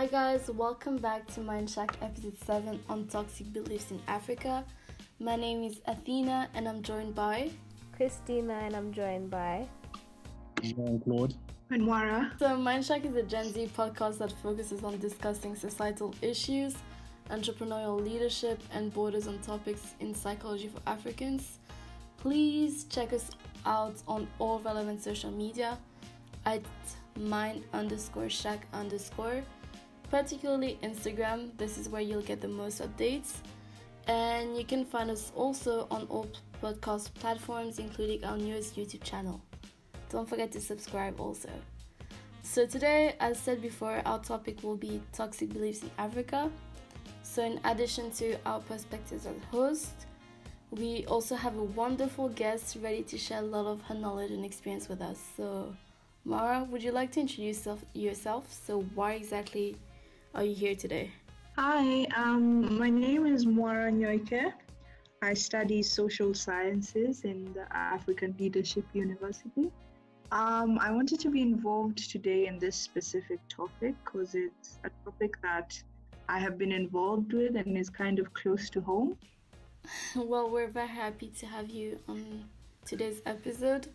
Hi guys, welcome back to Mindshack episode 7 on toxic beliefs in Africa. My name is Athena and I'm joined by Christina and I'm joined by Jean Claude. And Wara. So Mindshack is a Gen Z podcast that focuses on discussing societal issues, entrepreneurial leadership, and borders on topics in psychology for Africans. Please check us out on all relevant social media at mind underscore shack underscore particularly Instagram. This is where you'll get the most updates. And you can find us also on all podcast platforms, including our newest YouTube channel. Don't forget to subscribe also. So, today, as said before, our topic will be toxic beliefs in Africa. So, in addition to our perspectives as host, we also have a wonderful guest ready to share a lot of her knowledge and experience with us. So, Mara, would you like to introduce yourself? So, why exactly are you here today? Hi, um, my name is Moira Nyoike. I study social sciences in the African Leadership University. Um, I wanted to be involved today in this specific topic because it's a topic that I have been involved with and is kind of close to home. Well, we're very happy to have you on today's episode.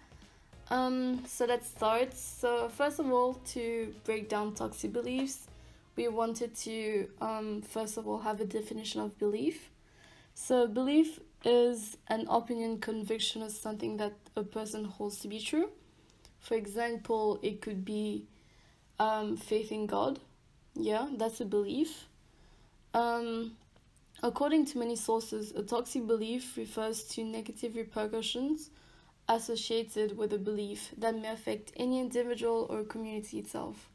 Um, so let's start. So, first of all, to break down toxic beliefs, we wanted to um, first of all have a definition of belief. So, belief is an opinion, conviction, or something that a person holds to be true. For example, it could be um, faith in God. Yeah, that's a belief. Um, according to many sources, a toxic belief refers to negative repercussions associated with a belief that may affect any individual or community itself.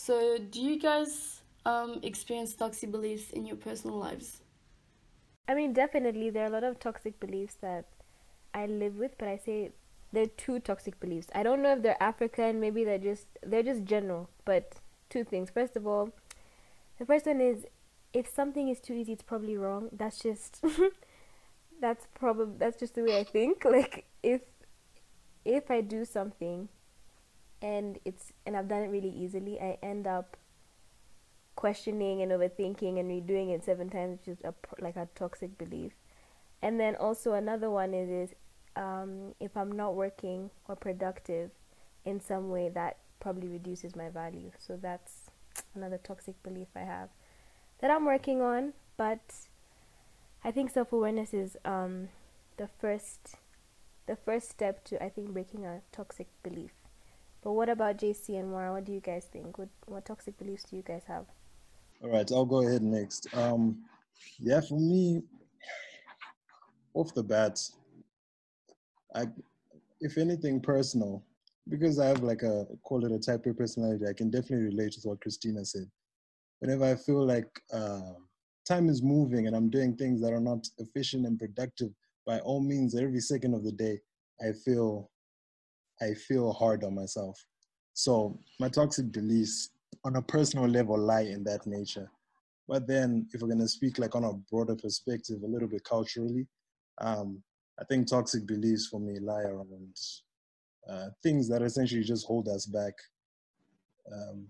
So, do you guys um, experience toxic beliefs in your personal lives? I mean, definitely, there are a lot of toxic beliefs that I live with, but I say they're two toxic beliefs. I don't know if they're African, maybe they're just they're just general, but two things. First of all, the first one is if something is too easy, it's probably wrong. That's just that's probably that's just the way I think. Like if if I do something and it's and I've done it really easily, I end up questioning and overthinking and redoing it seven times, which is a, like a toxic belief. And then also another one is is um, if I'm not working or productive in some way, that probably reduces my value. So that's another toxic belief I have that I'm working on. But I think self awareness is um, the first the first step to I think breaking a toxic belief. But what about JC and Mara? What do you guys think? What what toxic beliefs do you guys have? All right, I'll go ahead next. Um, yeah, for me, off the bat, I, if anything, personal, because I have like a call it a type of personality. I can definitely relate to what Christina said. Whenever I feel like uh, time is moving and I'm doing things that are not efficient and productive, by all means, every second of the day, I feel I feel hard on myself. So my toxic beliefs on a personal level lie in that nature. But then if we're gonna speak like on a broader perspective, a little bit culturally, um, I think toxic beliefs for me lie around uh, things that essentially just hold us back. Um,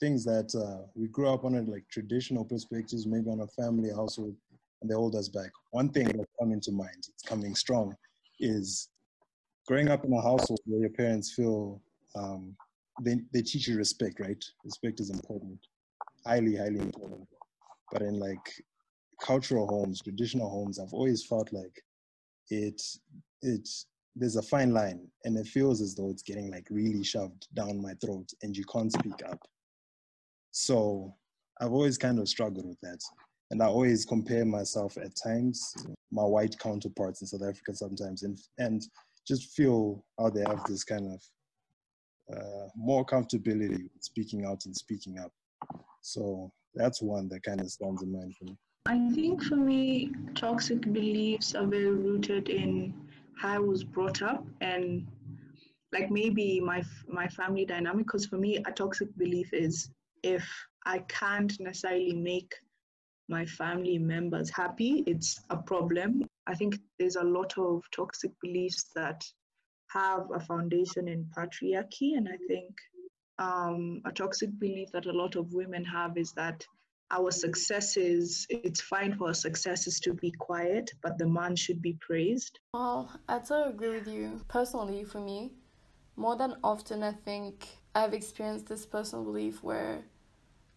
things that uh, we grew up on it like traditional perspectives, maybe on a family household, and they hold us back. One thing that's coming to mind, it's coming strong, is growing up in a household where your parents feel um, they, they teach you respect, right? Respect is important, highly, highly important. But in like cultural homes, traditional homes, I've always felt like it, it, there's a fine line and it feels as though it's getting like really shoved down my throat and you can't speak up. So I've always kind of struggled with that. And I always compare myself at times, my white counterparts in South Africa sometimes, and, and just feel how they have this kind of uh, more comfortability speaking out and speaking up. So that's one that kind of stands in mind for me. I think for me, toxic beliefs are very rooted in how I was brought up and like maybe my my family dynamic. Because for me, a toxic belief is if I can't necessarily make my family members happy, it's a problem. I think there's a lot of toxic beliefs that have a foundation in patriarchy, and I think um, a toxic belief that a lot of women have is that our successes, it's fine for our successes to be quiet, but the man should be praised. Well, I totally agree with you. Personally, for me, more than often, I think I've experienced this personal belief where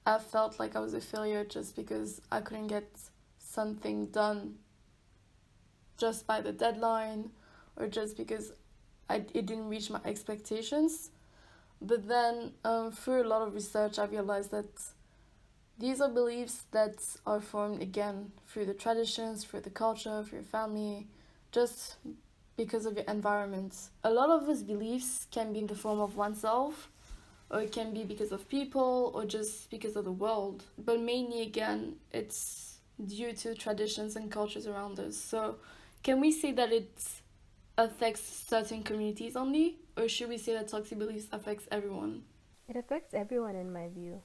I felt like I was a failure just because I couldn't get something done just by the deadline or just because I, it didn't reach my expectations. But then, um, through a lot of research, I realized that these are beliefs that are formed again through the traditions, through the culture, through your family, just because of your environment. A lot of those beliefs can be in the form of oneself, or it can be because of people, or just because of the world. But mainly, again, it's due to traditions and cultures around us. So, can we say that it affects certain communities only, or should we say that toxic beliefs affects everyone? It affects everyone, in my view.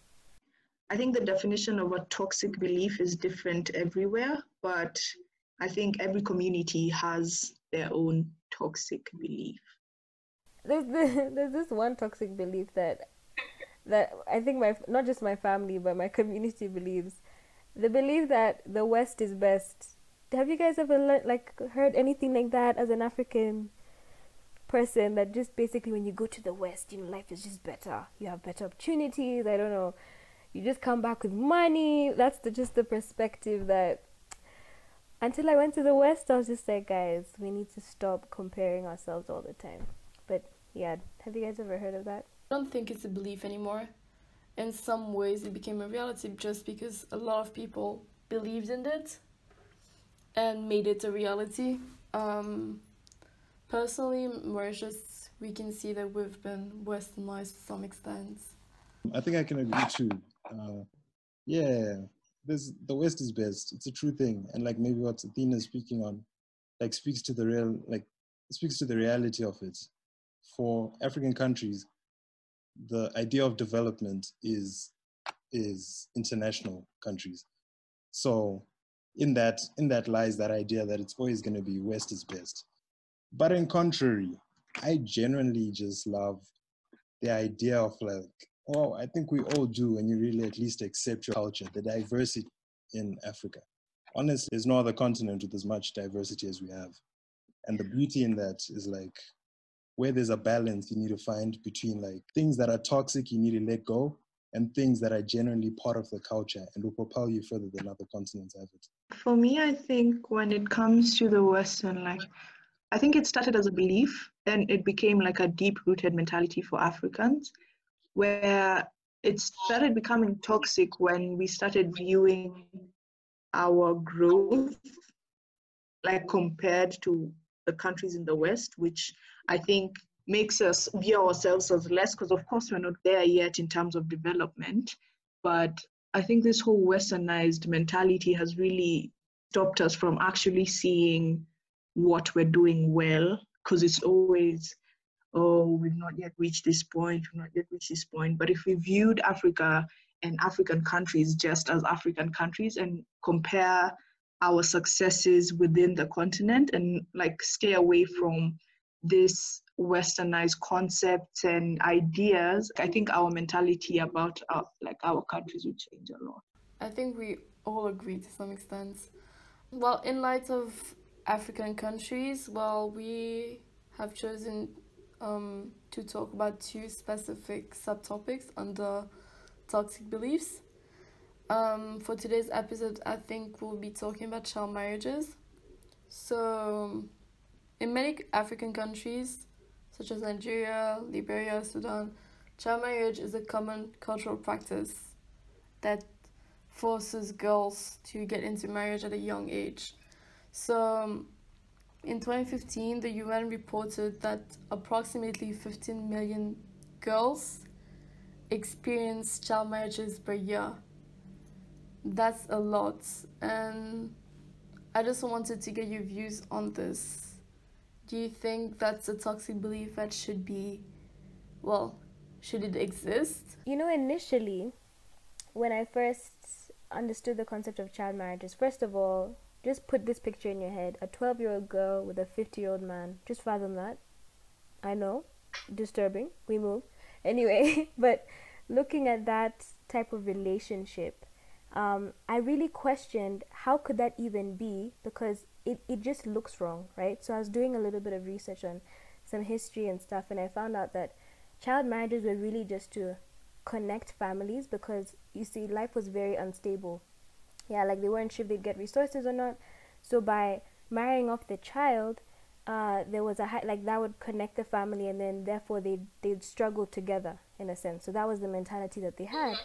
I think the definition of a toxic belief is different everywhere, but I think every community has their own toxic belief. There's the, there's this one toxic belief that that I think my not just my family but my community believes. The belief that the West is best. Have you guys ever le- like heard anything like that as an African person? That just basically when you go to the West, you know, life is just better. You have better opportunities. I don't know you just come back with money. That's the, just the perspective that until I went to the West, I was just like, guys, we need to stop comparing ourselves all the time. But yeah, have you guys ever heard of that? I don't think it's a belief anymore. In some ways, it became a reality just because a lot of people believed in it and made it a reality. Um, personally, Mauritius, we can see that we've been westernized to some extent. I think I can agree too. Uh, yeah, this the West is best. It's a true thing, and like maybe what Athena is speaking on, like speaks to the real, like speaks to the reality of it. For African countries, the idea of development is is international countries. So in that in that lies that idea that it's always going to be West is best. But in contrary, I genuinely just love the idea of like oh, I think we all do when you really at least accept your culture, the diversity in Africa. Honestly, there's no other continent with as much diversity as we have. And the beauty in that is like where there's a balance you need to find between like things that are toxic you need to let go and things that are generally part of the culture and will propel you further than other continents have it. For me, I think when it comes to the Western, like I think it started as a belief, then it became like a deep rooted mentality for Africans where it started becoming toxic when we started viewing our growth like compared to the countries in the west which i think makes us view ourselves as less because of course we're not there yet in terms of development but i think this whole westernized mentality has really stopped us from actually seeing what we're doing well because it's always oh, we've not yet reached this point, we've not yet reached this point. But if we viewed Africa and African countries just as African countries and compare our successes within the continent and like stay away from this westernized concepts and ideas i think our mentality about our, like our countries would change a lot i think we all agree to some extent well in light of african countries well we have chosen um, to talk about two specific subtopics under toxic beliefs. Um, for today's episode, I think we'll be talking about child marriages. So, in many African countries, such as Nigeria, Liberia, Sudan, child marriage is a common cultural practice that forces girls to get into marriage at a young age. So, um, in 2015, the UN reported that approximately 15 million girls experience child marriages per year. That's a lot, and I just wanted to get your views on this. Do you think that's a toxic belief that should be, well, should it exist? You know, initially, when I first understood the concept of child marriages, first of all, just put this picture in your head a 12 year old girl with a 50 year old man. Just fathom that. I know. Disturbing. We move. anyway, but looking at that type of relationship, um, I really questioned how could that even be because it, it just looks wrong, right? So I was doing a little bit of research on some history and stuff, and I found out that child marriages were really just to connect families because you see, life was very unstable. Yeah, like they weren't sure if they'd get resources or not. So by marrying off the child, uh, there was a high, like that would connect the family, and then therefore they they'd struggle together in a sense. So that was the mentality that they had.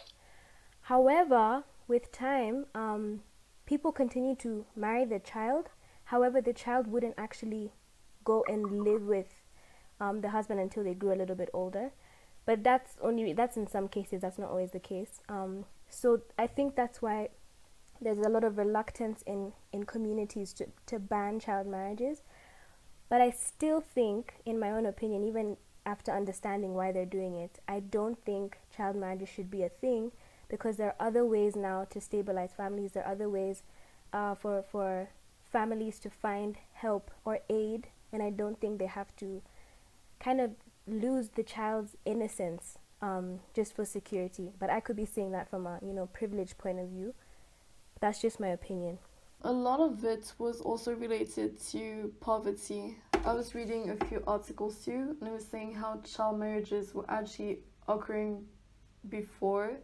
However, with time, um, people continue to marry the child. However, the child wouldn't actually go and live with um, the husband until they grew a little bit older. But that's only that's in some cases. That's not always the case. Um, so I think that's why there's a lot of reluctance in in communities to to ban child marriages. But I still think, in my own opinion, even after understanding why they're doing it, I don't think child marriages should be a thing because there are other ways now to stabilize families. There are other ways uh, for for families to find help or aid, and I don't think they have to kind of lose the child's innocence um, just for security. But I could be saying that from a you know privileged point of view. That's just my opinion. A lot of it was also related to poverty. I was reading a few articles too, and it was saying how child marriages were actually occurring before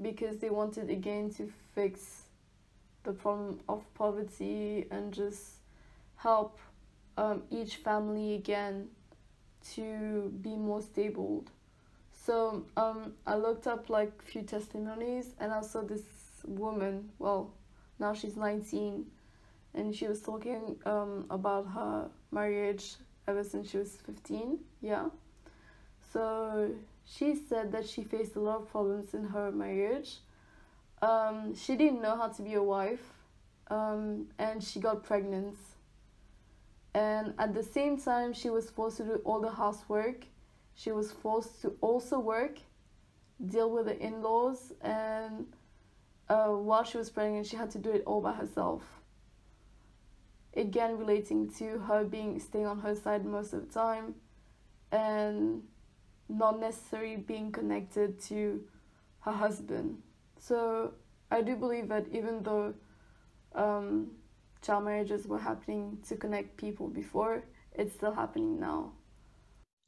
because they wanted again to fix the problem of poverty and just help um, each family again to be more stable. So um, I looked up like few testimonies and I saw this woman, well, now she's 19, and she was talking um, about her marriage ever since she was 15. Yeah. So she said that she faced a lot of problems in her marriage. Um, she didn't know how to be a wife, um, and she got pregnant. And at the same time she was forced to do all the housework. She was forced to also work deal with the in-laws and uh, while she was pregnant she had to do it all by herself. Again relating to her being staying on her side most of the time and not necessarily being connected to her husband so i do believe that even though um, child marriages were happening to connect people before, it's still happening now.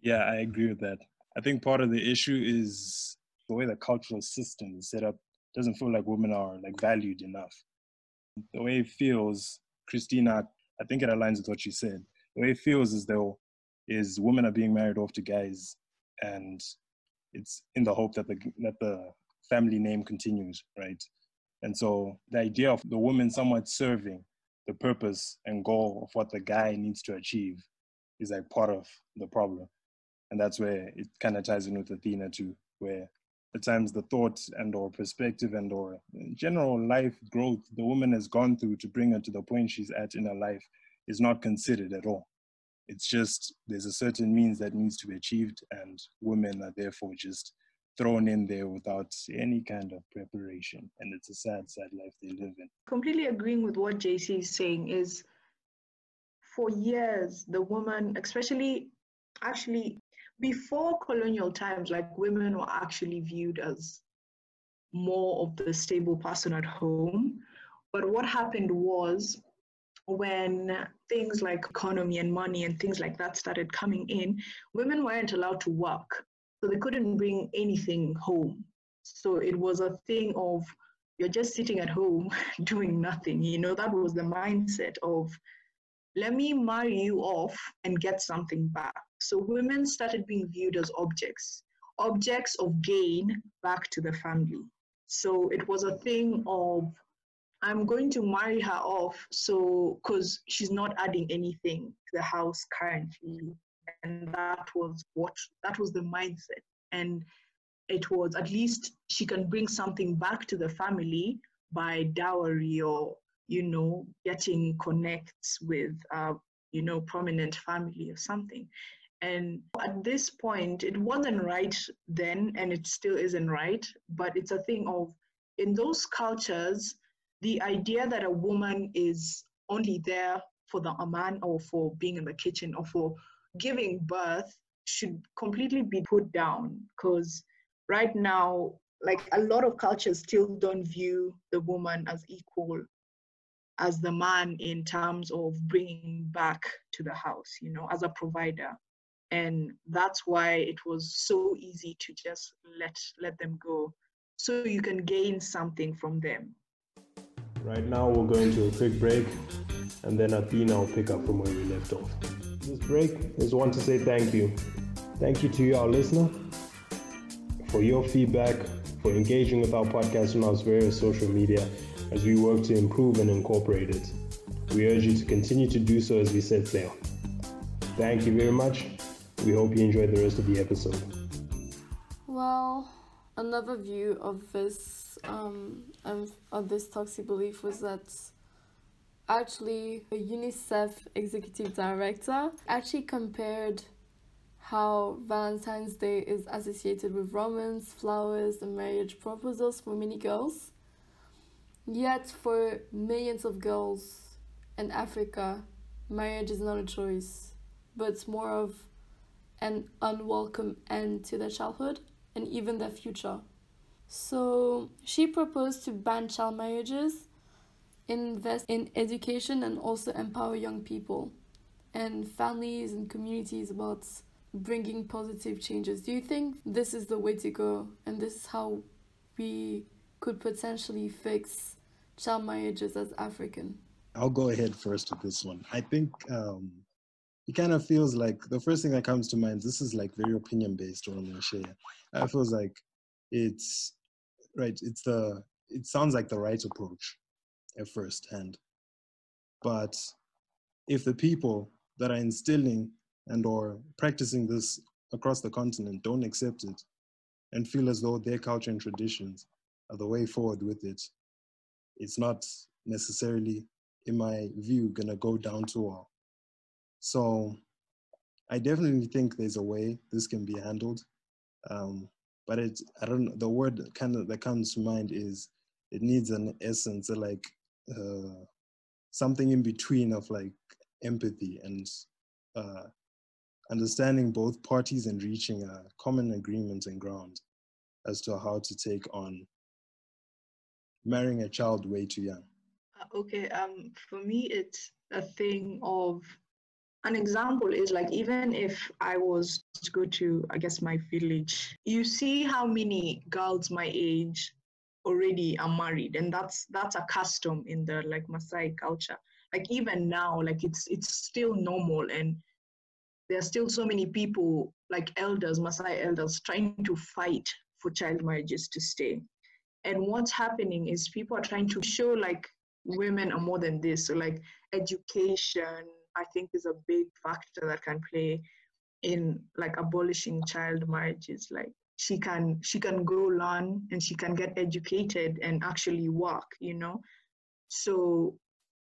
Yeah, I agree with that. I think part of the issue is the way the cultural system is set up doesn't feel like women are like valued enough. The way it feels, Christina, I think it aligns with what she said. The way it feels as though is women are being married off to guys and it's in the hope that the that the family name continues, right? And so the idea of the woman somewhat serving the purpose and goal of what the guy needs to achieve is like part of the problem. And that's where it kind of ties in with Athena too, where at times the thought and or perspective and or general life growth the woman has gone through to bring her to the point she's at in her life is not considered at all. It's just there's a certain means that needs to be achieved and women are therefore just thrown in there without any kind of preparation. And it's a sad, sad life they live in. Completely agreeing with what JC is saying is for years, the woman, especially actually before colonial times, like women were actually viewed as more of the stable person at home. But what happened was when things like economy and money and things like that started coming in, women weren't allowed to work. So they couldn't bring anything home. So it was a thing of you're just sitting at home doing nothing. You know, that was the mindset of let me marry you off and get something back. So women started being viewed as objects, objects of gain back to the family. So it was a thing of I'm going to marry her off so because she's not adding anything to the house currently. And that was what that was the mindset. And it was at least she can bring something back to the family by dowry or you know getting connects with you know prominent family or something. And at this point it wasn't right then and it still isn't right but it's a thing of in those cultures the idea that a woman is only there for the man or for being in the kitchen or for giving birth should completely be put down. Because right now like a lot of cultures still don't view the woman as equal as the man in terms of bringing back to the house you know as a provider. And that's why it was so easy to just let let them go so you can gain something from them right now we're going to a quick break and then athena will pick up from where we left off. This break is one to say thank you. Thank you to you our listener for your feedback for engaging with our podcast on our various social media as we work to improve and incorporate it. We urge you to continue to do so as we set sail. Thank you very much. We hope you enjoyed the rest of the episode. Well, another view of this um, of this toxic belief was that actually a UNICEF executive director actually compared how Valentine's Day is associated with romance, flowers, and marriage proposals for many girls. Yet, for millions of girls in Africa, marriage is not a choice, but it's more of an unwelcome end to their childhood and even their future. So she proposed to ban child marriages, invest in education, and also empower young people and families and communities about bringing positive changes. Do you think this is the way to go and this is how we could potentially fix child marriages as African? I'll go ahead first with this one. I think um, it kind of feels like the first thing that comes to mind this is like very opinion based or share it feels like it's right it's the it sounds like the right approach at first hand but if the people that are instilling and or practicing this across the continent don't accept it and feel as though their culture and traditions are the way forward with it it's not necessarily in my view gonna go down too well so I definitely think there's a way this can be handled. Um, but it, I don't the word kind of that comes to mind is it needs an essence, like uh, something in between of like empathy and uh, understanding both parties and reaching a common agreement and ground as to how to take on marrying a child way too young. Uh, okay, um, for me, it's a thing of an example is like even if I was to go to, I guess, my village, you see how many girls my age already are married, and that's that's a custom in the like Maasai culture. Like even now, like it's it's still normal, and there are still so many people like elders, Maasai elders, trying to fight for child marriages to stay. And what's happening is people are trying to show like women are more than this. So like education, I think is a big factor that can play in like abolishing child marriages. Like she can she can go learn and she can get educated and actually work, you know. So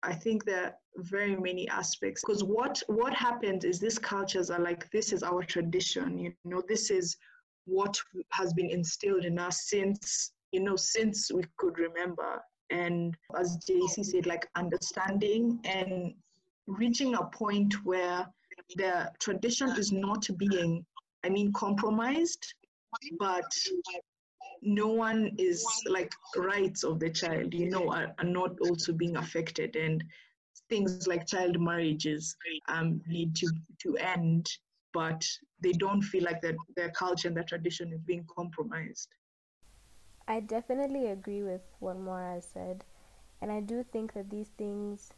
I think there are very many aspects because what what happens is these cultures are like this is our tradition, you know, this is what has been instilled in us since you know since we could remember and as JC said like understanding and reaching a point where the tradition is not being, I mean, compromised, but no one is like rights of the child, you know, are, are not also being affected. And things like child marriages um, need to, to end, but they don't feel like that their culture and their tradition is being compromised. I definitely agree with what Mora said. And I do think that these things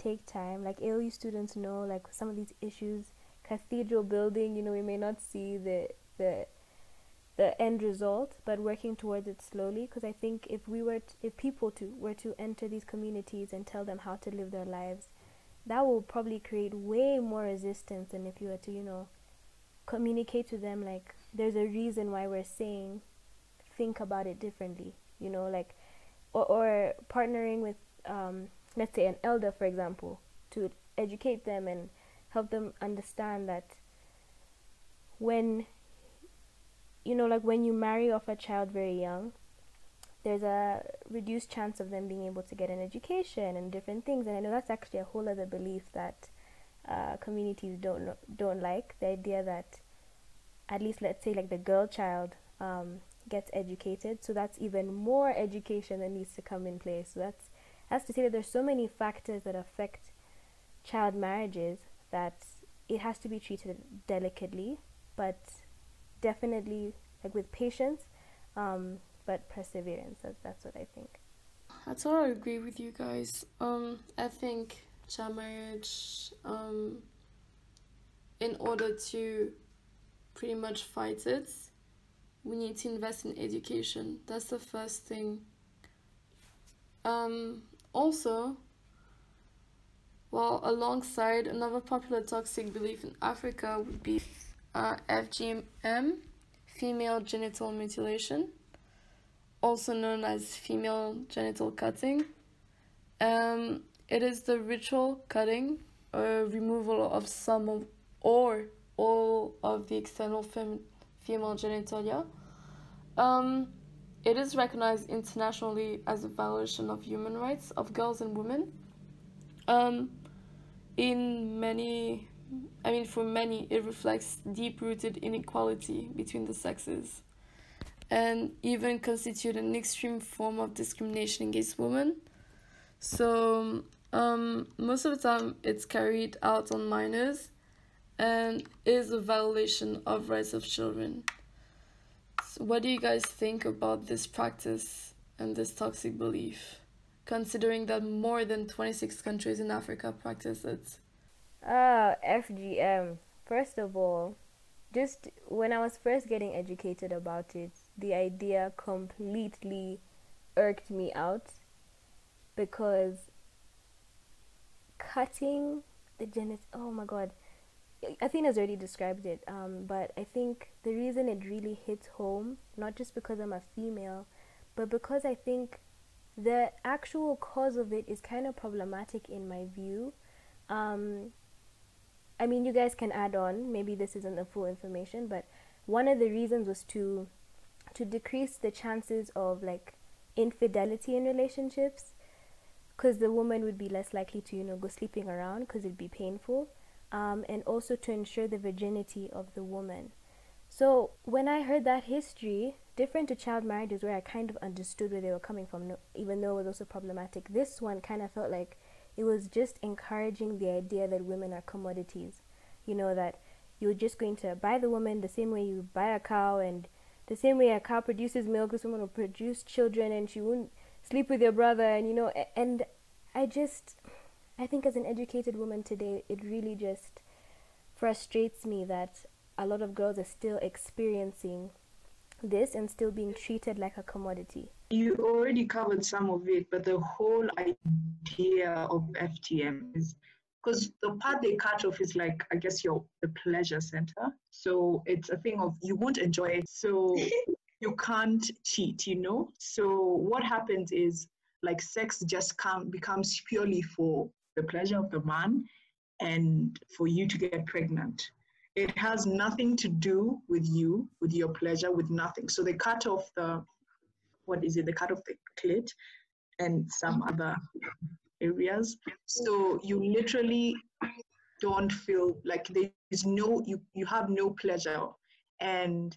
take time. Like ALU students know, like some of these issues, cathedral building, you know, we may not see the the the end result, but working towards it slowly. Because I think if we were, if people to were to enter these communities and tell them how to live their lives, that will probably create way more resistance than if you were to, you know, communicate to them like there's a reason why we're saying think about it differently. You know, like or, or partnering with um, let's say an elder for example to educate them and help them understand that when you know like when you marry off a child very young there's a reduced chance of them being able to get an education and different things and i know that's actually a whole other belief that uh, communities don't don't like the idea that at least let's say like the girl child um, gets educated. So that's even more education that needs to come in place. So that's that's to say that there's so many factors that affect child marriages that it has to be treated delicately, but definitely like with patience, um, but perseverance. That, that's what I think. I totally agree with you guys. Um, I think child marriage, um, in order to pretty much fight it, we need to invest in education. That's the first thing. Um, also, well, alongside another popular toxic belief in Africa would be uh, FGM, female genital mutilation, also known as female genital cutting. Um, it is the ritual cutting or removal of some of, or all of the external fem- female genitalia. Um, it is recognized internationally as a violation of human rights of girls and women. Um, in many, I mean, for many, it reflects deep rooted inequality between the sexes and even constitute an extreme form of discrimination against women. So, um, most of the time, it's carried out on minors and is a violation of rights of children. What do you guys think about this practice and this toxic belief, considering that more than 26 countries in Africa practice it? Ah, FGM. First of all, just when I was first getting educated about it, the idea completely irked me out because cutting the genital, oh my god, Athena's already described it, um, but I think the reason it really hits home, not just because I'm a female, but because I think the actual cause of it is kind of problematic in my view. Um, I mean, you guys can add on. Maybe this isn't the full information, but one of the reasons was to to decrease the chances of like infidelity in relationships, because the woman would be less likely to you know go sleeping around because it'd be painful um, and also to ensure the virginity of the woman. So when I heard that history, different to child marriages, where I kind of understood where they were coming from, even though it was also problematic, this one kind of felt like it was just encouraging the idea that women are commodities. You know, that you're just going to buy the woman the same way you buy a cow, and the same way a cow produces milk, this woman will produce children, and she won't sleep with your brother, and you know, and I just I think as an educated woman today, it really just frustrates me that a lot of girls are still experiencing this and still being treated like a commodity. You already covered some of it, but the whole idea of FGM is because the part they cut off is like I guess your the pleasure center. So it's a thing of you won't enjoy it, so you can't cheat, you know. So what happens is like sex just come becomes purely for the pleasure of the man and for you to get pregnant. It has nothing to do with you, with your pleasure, with nothing. So they cut off the, what is it? They cut off the clit and some other areas. So you literally don't feel like there is no, you, you have no pleasure. And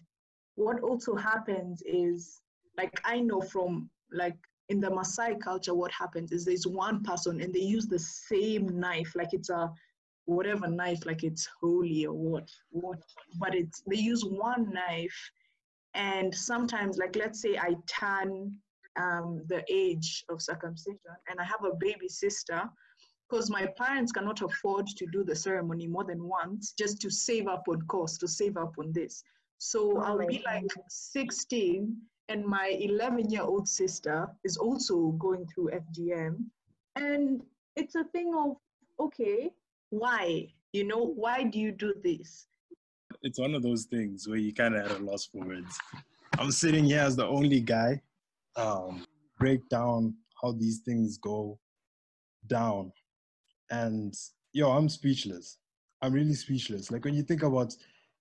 what also happens is, like I know from like in the Maasai culture, what happens is there's one person and they use the same knife, like it's a whatever knife, like it's holy or what, what, but it's they use one knife, and sometimes, like let's say I turn um, the age of circumcision, and I have a baby sister, because my parents cannot afford to do the ceremony more than once, just to save up on cost, to save up on this. So oh I'll be like 16 and my 11 year old sister is also going through FGM. And it's a thing of, okay, why? You know, why do you do this? It's one of those things where you kind of at a loss for words. I'm sitting here as the only guy, um, break down how these things go down. And yo, I'm speechless. I'm really speechless. Like when you think about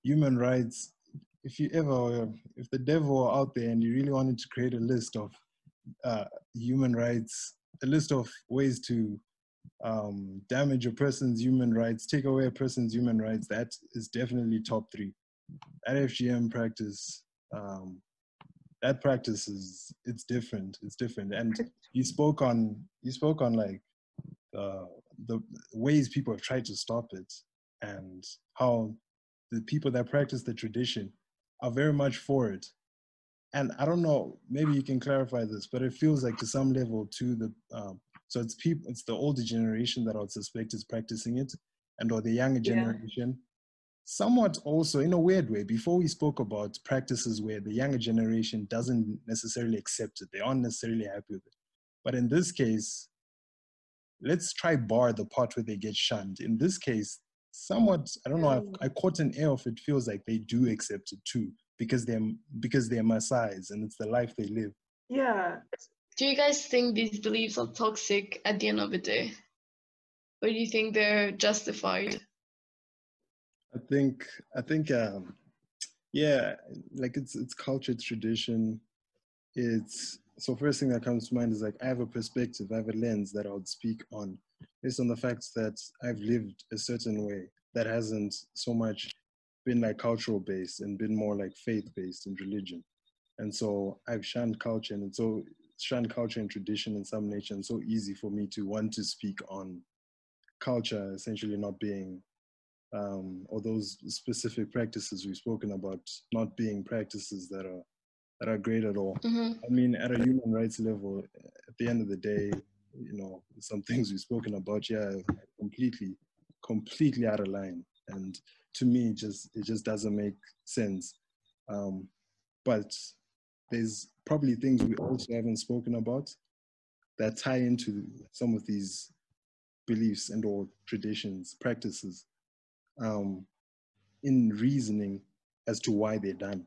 human rights if you ever, if the devil were out there and you really wanted to create a list of uh, human rights, a list of ways to um, damage a person's human rights, take away a person's human rights, that is definitely top three. that FGM practice, um, that practice is it's different. It's different. And you spoke on you spoke on like uh, the ways people have tried to stop it and how the people that practice the tradition are very much for it. And I don't know, maybe you can clarify this, but it feels like to some level to the um, so it's people, it's the older generation that I would suspect is practicing it, and or the younger generation. Yeah. Somewhat also in a weird way. Before we spoke about practices where the younger generation doesn't necessarily accept it, they aren't necessarily happy with it. But in this case, let's try bar the part where they get shunned. In this case, somewhat I don't know. I've, I caught an air of it feels like they do accept it too because they're because they're Maasai and it's the life they live. Yeah, do you guys think these beliefs are toxic at the end of the day? Or do you think they're justified? I think I think um yeah, like it's it's culture, tradition. It's so first thing that comes to mind is like I have a perspective, I have a lens that I would speak on based on the fact that I've lived a certain way that hasn't so much been like cultural based and been more like faith based and religion. And so I've shunned culture and so shunned culture and tradition in some nations so easy for me to want to speak on culture essentially not being um, or those specific practices we've spoken about not being practices that are that are great at all. Mm-hmm. I mean, at a human rights level, at the end of the day, you know, some things we've spoken about, yeah, completely, completely out of line, and to me, just it just doesn't make sense. Um, but there's probably things we also haven't spoken about that tie into some of these beliefs and or traditions, practices, um, in reasoning as to why they're done.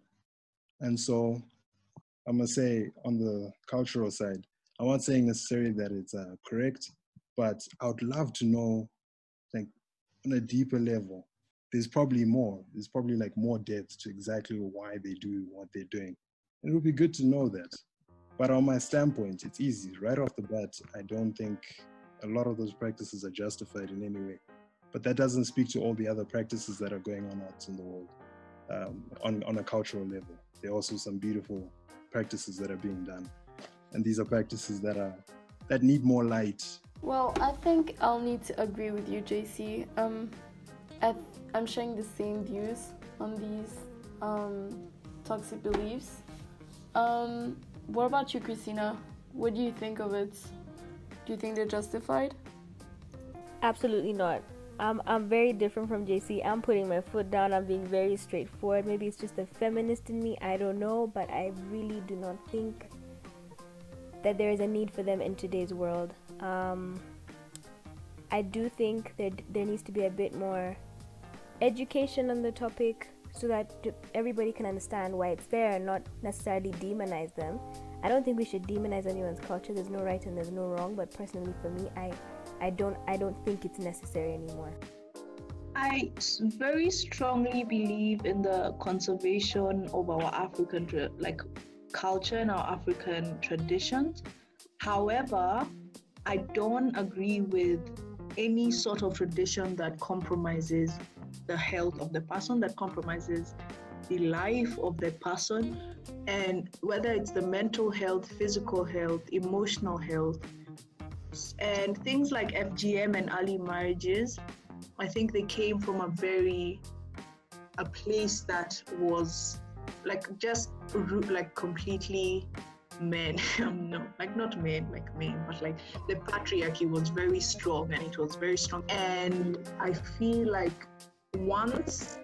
And so I'm gonna say on the cultural side, I'm not saying necessarily that it's uh, correct, but I would love to know, like on a deeper level, there's probably more. There's probably like more depth to exactly why they do what they're doing. It would be good to know that. But on my standpoint, it's easy. Right off the bat, I don't think a lot of those practices are justified in any way. But that doesn't speak to all the other practices that are going on out in the world um, on, on a cultural level. There are also some beautiful practices that are being done. And these are practices that are that need more light. Well, I think I'll need to agree with you, JC. Um, I am sharing the same views on these um, toxic beliefs. Um, what about you, Christina? What do you think of it? Do you think they're justified? Absolutely not. I'm I'm very different from JC. I'm putting my foot down. I'm being very straightforward. Maybe it's just a feminist in me. I don't know, but I really do not think that there is a need for them in today's world. Um, I do think that there needs to be a bit more education on the topic so that everybody can understand why it's there and not necessarily demonize them. I don't think we should demonize anyone's culture. There's no right and there's no wrong, but personally for me, I I don't I don't think it's necessary anymore. I very strongly believe in the conservation of our African like culture and our African traditions. However, I don't agree with any sort of tradition that compromises the health of the person, that compromises the life of the person, and whether it's the mental health, physical health, emotional health, and things like FGM and early marriages, I think they came from a very a place that was like just like completely men um, no like not men like men but like the patriarchy was very strong and it was very strong and i feel like once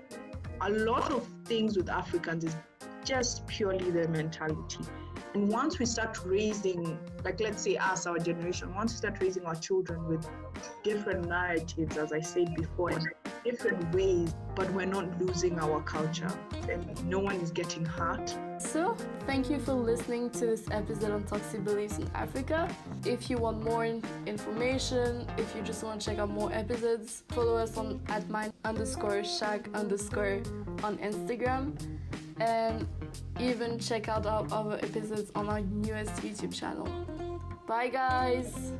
a lot of things with Africans is just purely their mentality. And once we start raising, like let's say us, our generation, once we start raising our children with different narratives, as I said before, in different ways, but we're not losing our culture, then no one is getting hurt. So, thank you for listening to this episode on toxic beliefs in Africa. If you want more information, if you just want to check out more episodes, follow us on at mind underscore shack underscore on Instagram and even check out our other episodes on our newest YouTube channel. Bye, guys.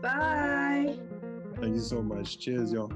Bye. Thank you so much. Cheers, y'all.